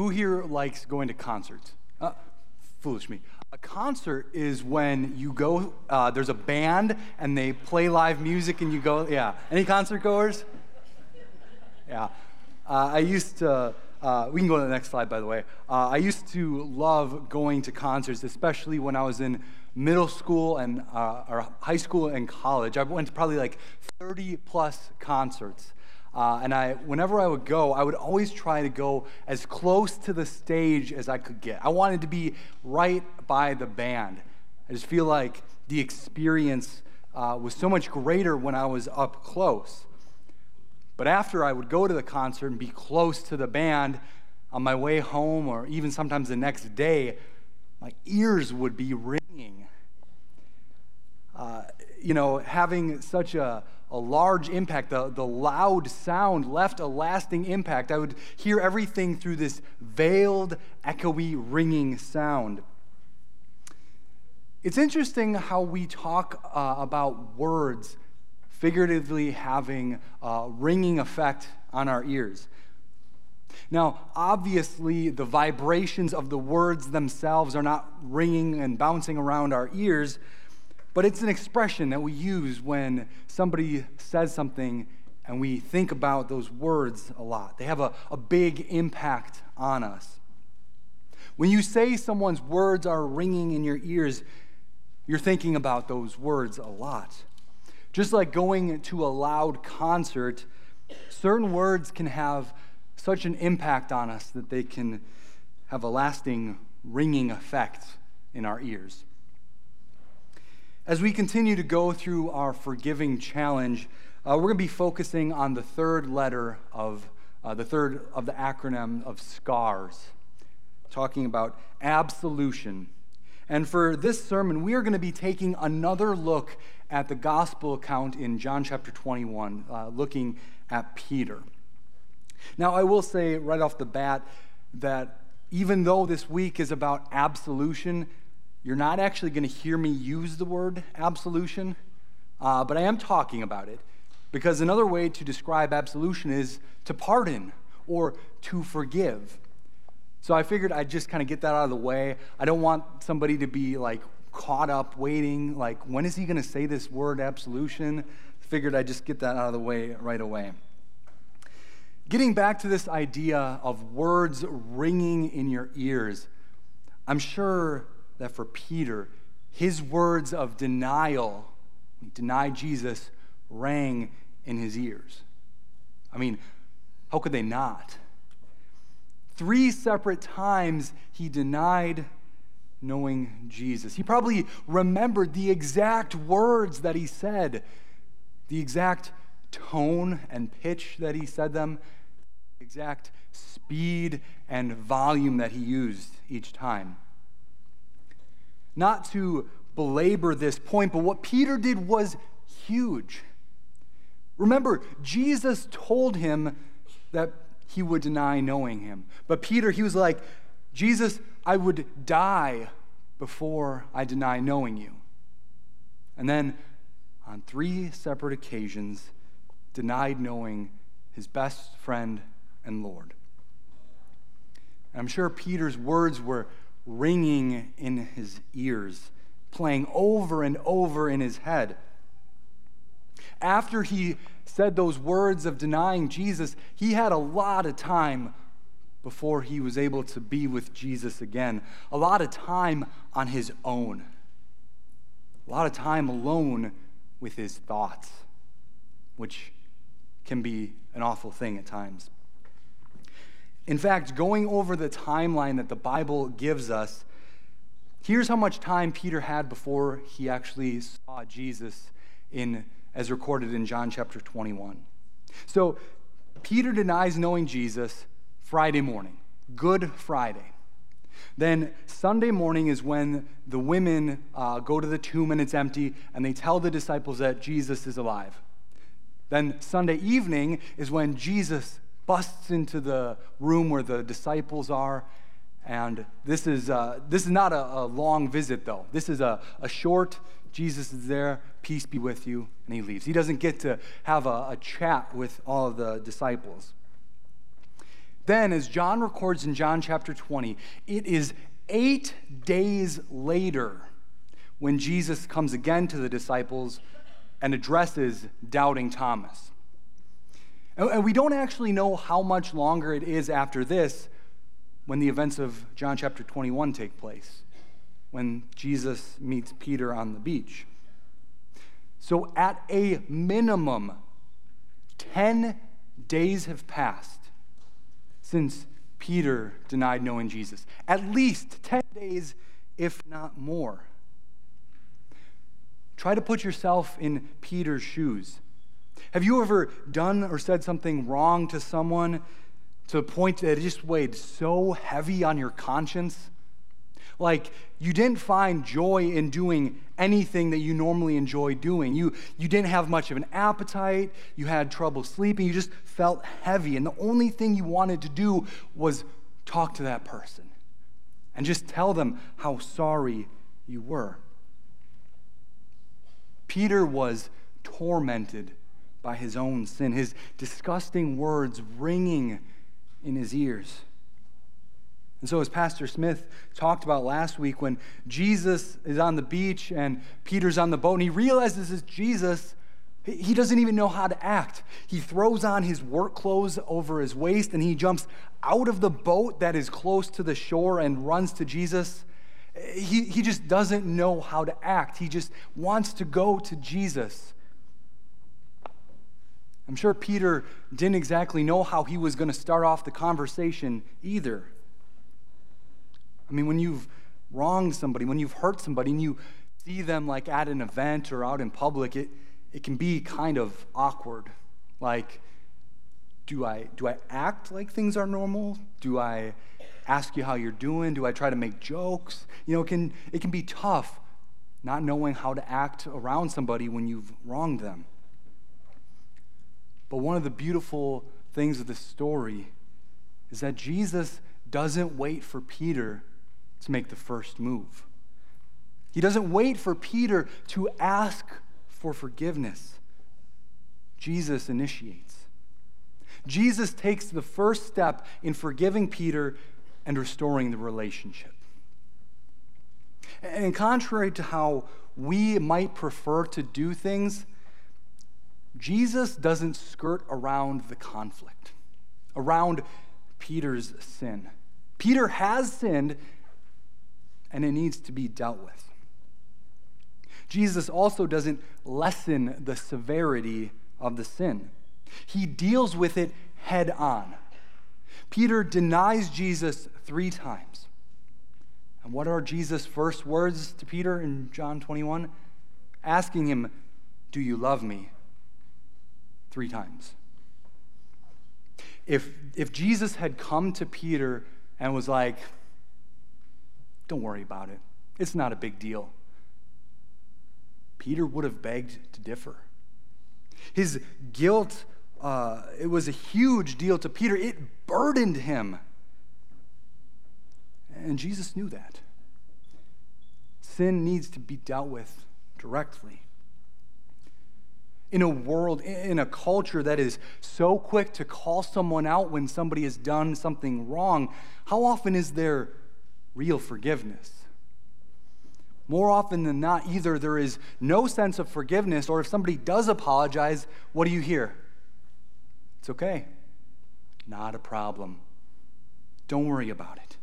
Who here likes going to concerts? Uh, foolish me. A concert is when you go, uh, there's a band and they play live music and you go, yeah. Any concert goers? Yeah. Uh, I used to, uh, we can go to the next slide, by the way. Uh, I used to love going to concerts, especially when I was in middle school and uh, or high school and college. I went to probably like 30 plus concerts. Uh, and I, whenever I would go, I would always try to go as close to the stage as I could get. I wanted to be right by the band. I just feel like the experience uh, was so much greater when I was up close. But after I would go to the concert and be close to the band, on my way home, or even sometimes the next day, my ears would be ringing. Uh, you know, having such a, a large impact, the, the loud sound left a lasting impact. I would hear everything through this veiled, echoey, ringing sound. It's interesting how we talk uh, about words figuratively having a ringing effect on our ears. Now, obviously, the vibrations of the words themselves are not ringing and bouncing around our ears, but it's an expression that we use when somebody says something and we think about those words a lot. They have a, a big impact on us. When you say someone's words are ringing in your ears, you're thinking about those words a lot. Just like going to a loud concert, certain words can have such an impact on us that they can have a lasting ringing effect in our ears. As we continue to go through our forgiving challenge, uh, we're going to be focusing on the third letter of uh, the third of the acronym of SCARS, talking about absolution. And for this sermon, we are going to be taking another look at the gospel account in John chapter 21, uh, looking at Peter. Now, I will say right off the bat that even though this week is about absolution, you're not actually going to hear me use the word absolution, uh, but I am talking about it because another way to describe absolution is to pardon or to forgive. So I figured I'd just kind of get that out of the way. I don't want somebody to be like caught up waiting, like, when is he going to say this word absolution? Figured I'd just get that out of the way right away. Getting back to this idea of words ringing in your ears, I'm sure that for Peter, his words of denial, he denied Jesus, rang in his ears. I mean, how could they not? Three separate times he denied knowing Jesus. He probably remembered the exact words that he said, the exact tone and pitch that he said them, the exact speed and volume that he used each time. Not to belabor this point, but what Peter did was huge. Remember, Jesus told him that he would deny knowing him. But Peter, he was like, Jesus, I would die before I deny knowing you. And then, on three separate occasions, denied knowing his best friend and Lord. And I'm sure Peter's words were ringing in his ears, playing over and over in his head. After he said those words of denying Jesus, he had a lot of time before he was able to be with Jesus again. A lot of time on his own, a lot of time alone with his thoughts, which can be an awful thing at times. In fact, going over the timeline that the Bible gives us, here's how much time Peter had before he actually saw Jesus in as recorded in John chapter 21. So, Peter denies knowing Jesus Friday morning, Good Friday. Then Sunday morning is when the women uh, go to the tomb and it's empty, and they tell the disciples that Jesus is alive. Then Sunday evening is when Jesus busts into the room where the disciples are. And this is, uh, this is not a, a, long visit, though. This is a, a short, Jesus is there, peace be with you, and he leaves. He doesn't get to have a, a chat with all of the disciples. Then, as John records in John chapter 20, it is eight days later when Jesus comes again to the disciples and addresses doubting Thomas. And we don't actually know how much longer it is after this when the events of John chapter 21 take place, when Jesus meets Peter on the beach. So, at a minimum, 10 days have passed since Peter denied knowing Jesus. At least 10 days, if not more. Try to put yourself in Peter's shoes. Have you ever done or said something wrong to someone to the point that it just weighed so heavy on your conscience? Like you didn't find joy in doing anything that you normally enjoy doing. You, you didn't have much of an appetite. You had trouble sleeping. You just felt heavy. And the only thing you wanted to do was talk to that person and just tell them how sorry you were. Peter was tormented by his own sin, his disgusting words ringing in his ears. And so, as Pastor Smith talked about last week, when Jesus is on the beach and Peter's on the boat, and he realizes it's Jesus, he doesn't even know how to act. He throws on his work clothes over his waist and he jumps out of the boat that is close to the shore and runs to Jesus. He, he just doesn't know how to act. He just wants to go to Jesus. I'm sure Peter didn't exactly know how he was going to start off the conversation either. I mean, when you've wronged somebody, when you've hurt somebody, and you see them like at an event or out in public, it, it can be kind of awkward. Like, do I, do I act like things are normal? Do I ask you how you're doing? Do I try to make jokes? You know, it can, it can be tough not knowing how to act around somebody when you've wronged them. But one of the beautiful things of this story is that Jesus doesn't wait for Peter to make the first move. He doesn't wait for Peter to ask for forgiveness. Jesus initiates. Jesus takes the first step in forgiving Peter and restoring the relationship. And contrary to how we might prefer to do things, Jesus doesn't skirt around the conflict, around Peter's sin. Peter has sinned, and it needs to be dealt with. Jesus also doesn't lessen the severity of the sin, he deals with it head on. Peter denies Jesus three times. And what are Jesus' first words to Peter in John 21? Asking him, Do you love me? Three times. If, if Jesus had come to Peter and was like, Don't worry about it, it's not a big deal, Peter would have begged to differ. His guilt uh, it was a huge deal to Peter. It burdened him. And Jesus knew that. Sin needs to be dealt with directly. In a world, in a culture that is so quick to call someone out when somebody has done something wrong, how often is there real forgiveness? More often than not, either there is no sense of forgiveness, or if somebody does apologize, what do you hear? It's okay. Not a problem. Don't worry about it.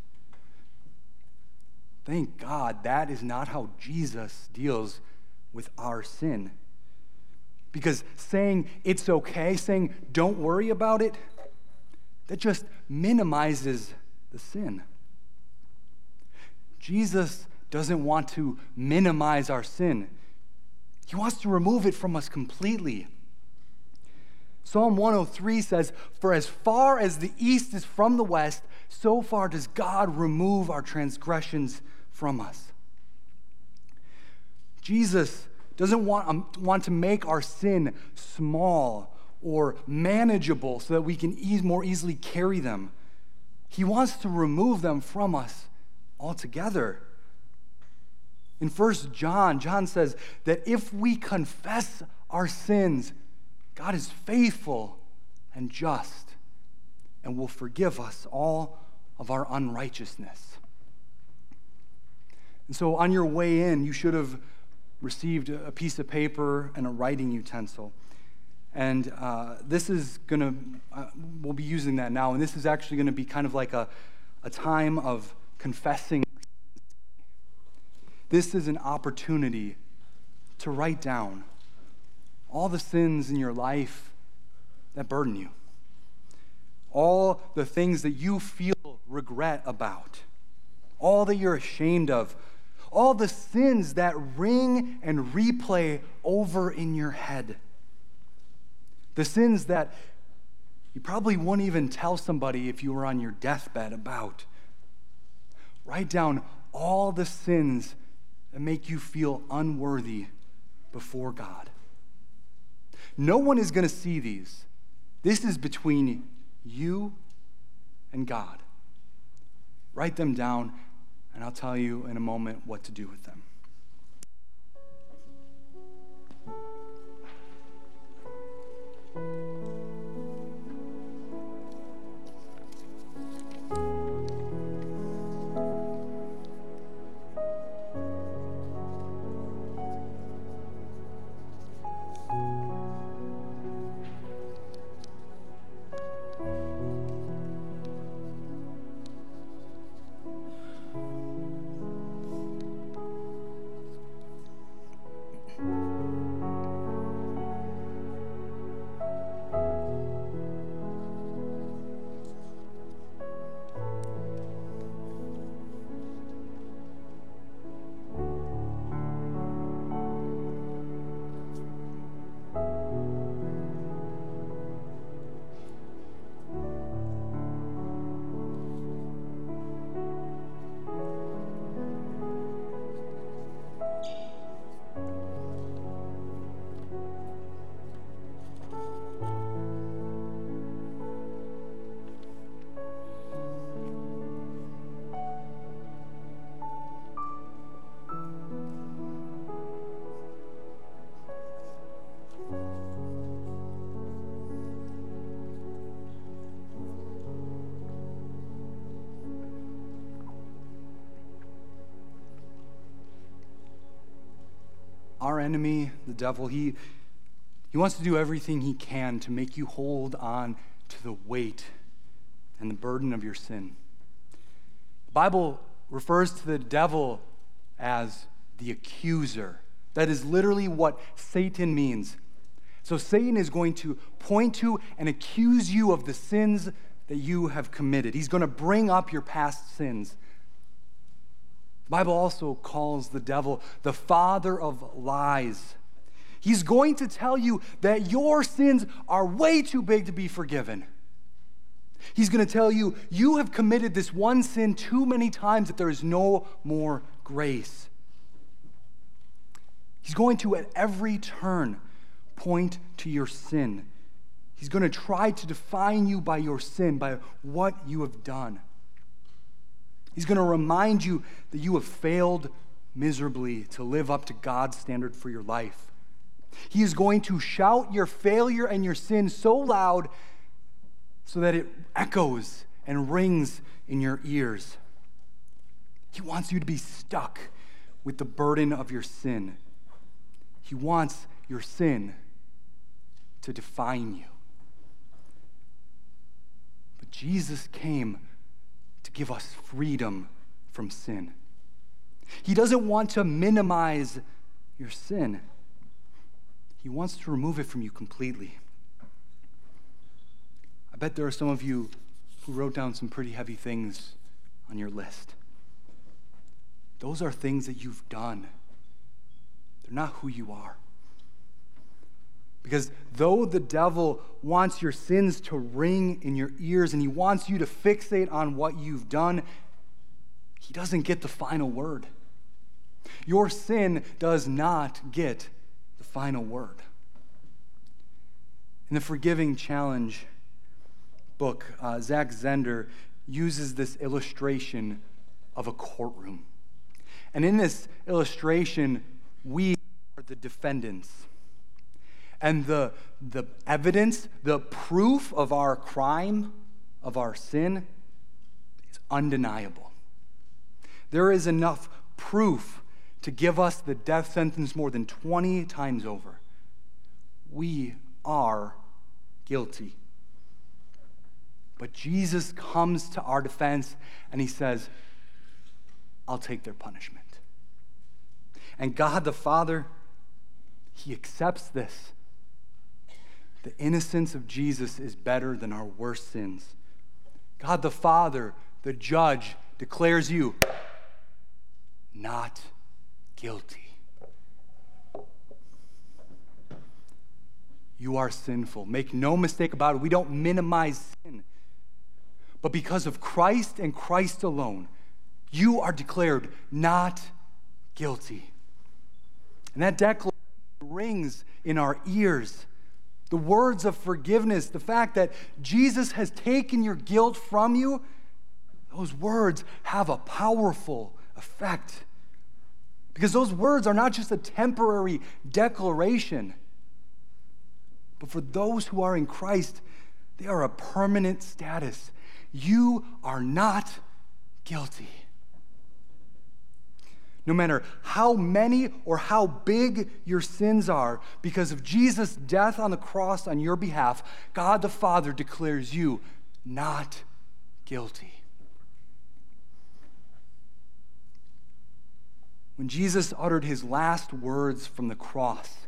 Thank God that is not how Jesus deals with our sin. Because saying it's okay, saying don't worry about it, that just minimizes the sin. Jesus doesn't want to minimize our sin, He wants to remove it from us completely. Psalm 103 says, For as far as the east is from the west, so far does God remove our transgressions from us. Jesus doesn't want, um, want to make our sin small or manageable so that we can ease, more easily carry them. He wants to remove them from us altogether. In 1 John, John says that if we confess our sins, God is faithful and just and will forgive us all of our unrighteousness. And so, on your way in, you should have received a piece of paper and a writing utensil. And uh, this is going to, uh, we'll be using that now. And this is actually going to be kind of like a, a time of confessing. This is an opportunity to write down all the sins in your life that burden you, all the things that you feel regret about, all that you're ashamed of, all the sins that ring and replay over in your head. The sins that you probably won't even tell somebody if you were on your deathbed about. Write down all the sins that make you feel unworthy before God. No one is going to see these. This is between you and God. Write them down, and I'll tell you in a moment what to do with them. Our enemy, the devil, he, he wants to do everything he can to make you hold on to the weight and the burden of your sin. The Bible refers to the devil as the accuser. That is literally what Satan means. So Satan is going to point to and accuse you of the sins that you have committed. He's going to bring up your past sins. Bible also calls the devil the father of lies. He's going to tell you that your sins are way too big to be forgiven. He's going to tell you you have committed this one sin too many times that there is no more grace. He's going to, at every turn, point to your sin. He's going to try to define you by your sin, by what you have done. He's going to remind you that you have failed miserably to live up to God's standard for your life. He is going to shout your failure and your sin so loud so that it echoes and rings in your ears. He wants you to be stuck with the burden of your sin. He wants your sin to define you. But Jesus came give us freedom from sin. He doesn't want to minimize your sin, He wants to remove it from you completely. I bet there are some of you who wrote down some pretty heavy things on your list. Those are things that you've done, they're not who you are. Because though the devil wants your sins to ring in your ears and he wants you to fixate on what you've done, he doesn't get the final word. Your sin does not get the final word. In the Forgiving Challenge book, uh, Zach Zehnder uses this illustration of a courtroom. And in this illustration, we are the defendants. And the, the evidence, the proof of our crime of our sin is undeniable. There is enough proof to give us the death sentence more than 20 times over. We are guilty. But Jesus comes to our defense and he says, I'll take their punishment. And God the Father, he accepts this. The innocence of Jesus is better than our worst sins. God the Father, the judge, declares you not guilty. You are sinful. Make no mistake about it. We don't minimize sin. But because of Christ and Christ alone, you are declared not guilty. And that declaration rings in our ears. The words of forgiveness, the fact that Jesus has taken your guilt from you, those words have a powerful effect. Because those words are not just a temporary declaration, but for those who are in Christ, they are a permanent status. You are not guilty. No matter how many or how big your sins are, because of Jesus' death on the cross on your behalf, God the Father declares you not guilty. When Jesus uttered his last words from the cross,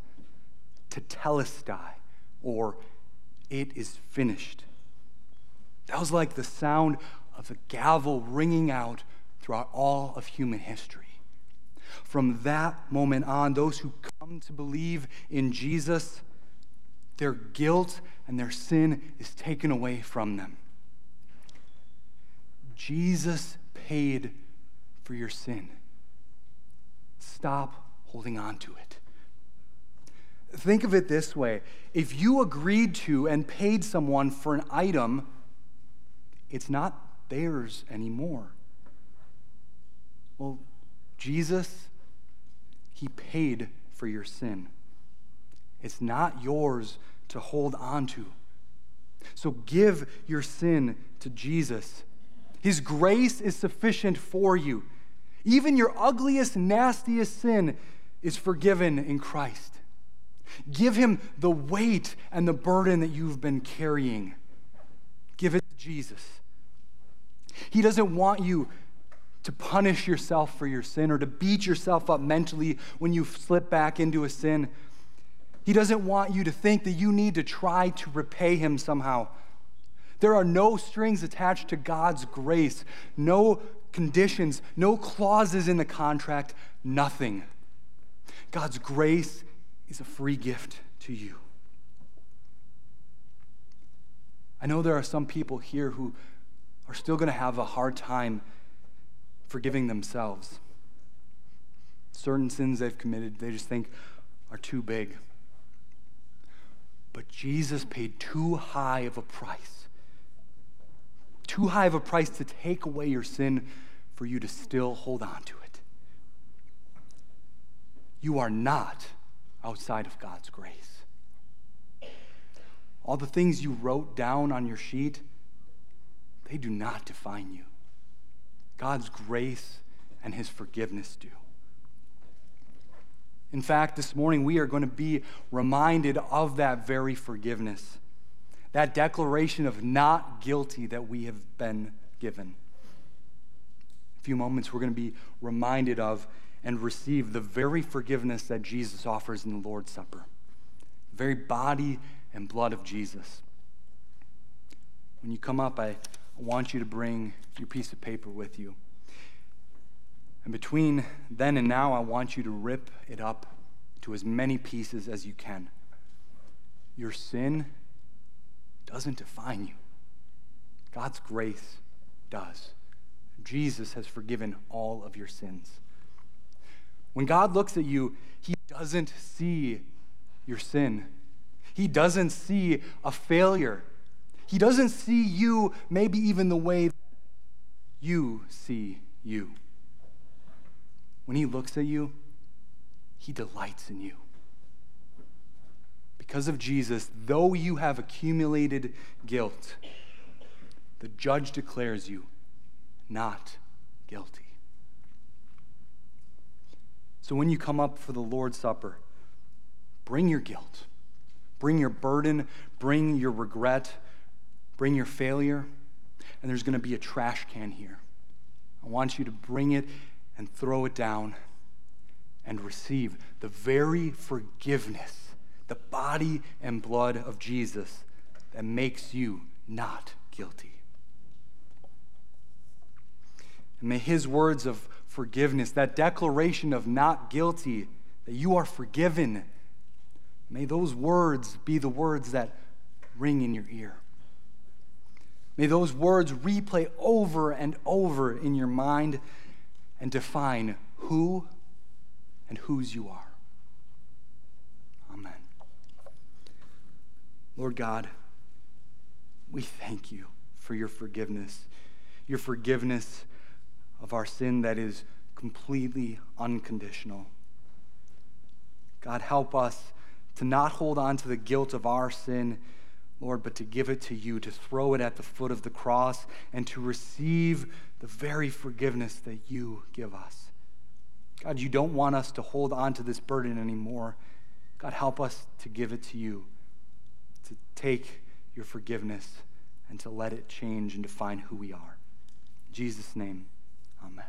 tetelestai, or it is finished, that was like the sound of the gavel ringing out throughout all of human history. From that moment on, those who come to believe in Jesus, their guilt and their sin is taken away from them. Jesus paid for your sin. Stop holding on to it. Think of it this way if you agreed to and paid someone for an item, it's not theirs anymore. Well, Jesus, He paid for your sin. It's not yours to hold on to. So give your sin to Jesus. His grace is sufficient for you. Even your ugliest, nastiest sin is forgiven in Christ. Give him the weight and the burden that you've been carrying. Give it to Jesus. He doesn't want you to punish yourself for your sin or to beat yourself up mentally when you slip back into a sin. He doesn't want you to think that you need to try to repay him somehow. There are no strings attached to God's grace, no conditions, no clauses in the contract, nothing. God's grace is a free gift to you. I know there are some people here who are still going to have a hard time forgiving themselves. Certain sins they've committed, they just think are too big. But Jesus paid too high of a price. Too high of a price to take away your sin for you to still hold on to it. You are not outside of God's grace. All the things you wrote down on your sheet, they do not define you. God's grace and his forgiveness do. In fact, this morning we are going to be reminded of that very forgiveness, that declaration of not guilty that we have been given. A few moments we're going to be reminded of and receive the very forgiveness that Jesus offers in the Lord's Supper, the very body and blood of Jesus. When you come up, I want you to bring your piece of paper with you. And between then and now, I want you to rip it up to as many pieces as you can. Your sin doesn't define you, God's grace does. Jesus has forgiven all of your sins. When God looks at you, He doesn't see your sin. He doesn't see a failure. He doesn't see you, maybe even the way you see you. When He looks at you, He delights in you. Because of Jesus, though you have accumulated guilt, the judge declares you not guilty. So when you come up for the Lord's Supper, bring your guilt, bring your burden, bring your regret, bring your failure, and there's going to be a trash can here. I want you to bring it and throw it down and receive the very forgiveness, the body and blood of Jesus that makes you not guilty. And may his words of forgiveness, that declaration of not guilty, that you are forgiven, may those words be the words that ring in your ear. May those words replay over and over in your mind and define who and whose you are. Amen. Lord God, we thank you for your forgiveness, your forgiveness of our sin that is completely unconditional. God, help us to not hold on to the guilt of our sin, Lord, but to give it to you, to throw it at the foot of the cross, and to receive the very forgiveness that you give us. God, you don't want us to hold on to this burden anymore. God, help us to give it to you, to take your forgiveness and to let it change and define who we are. In Jesus' name. Amen.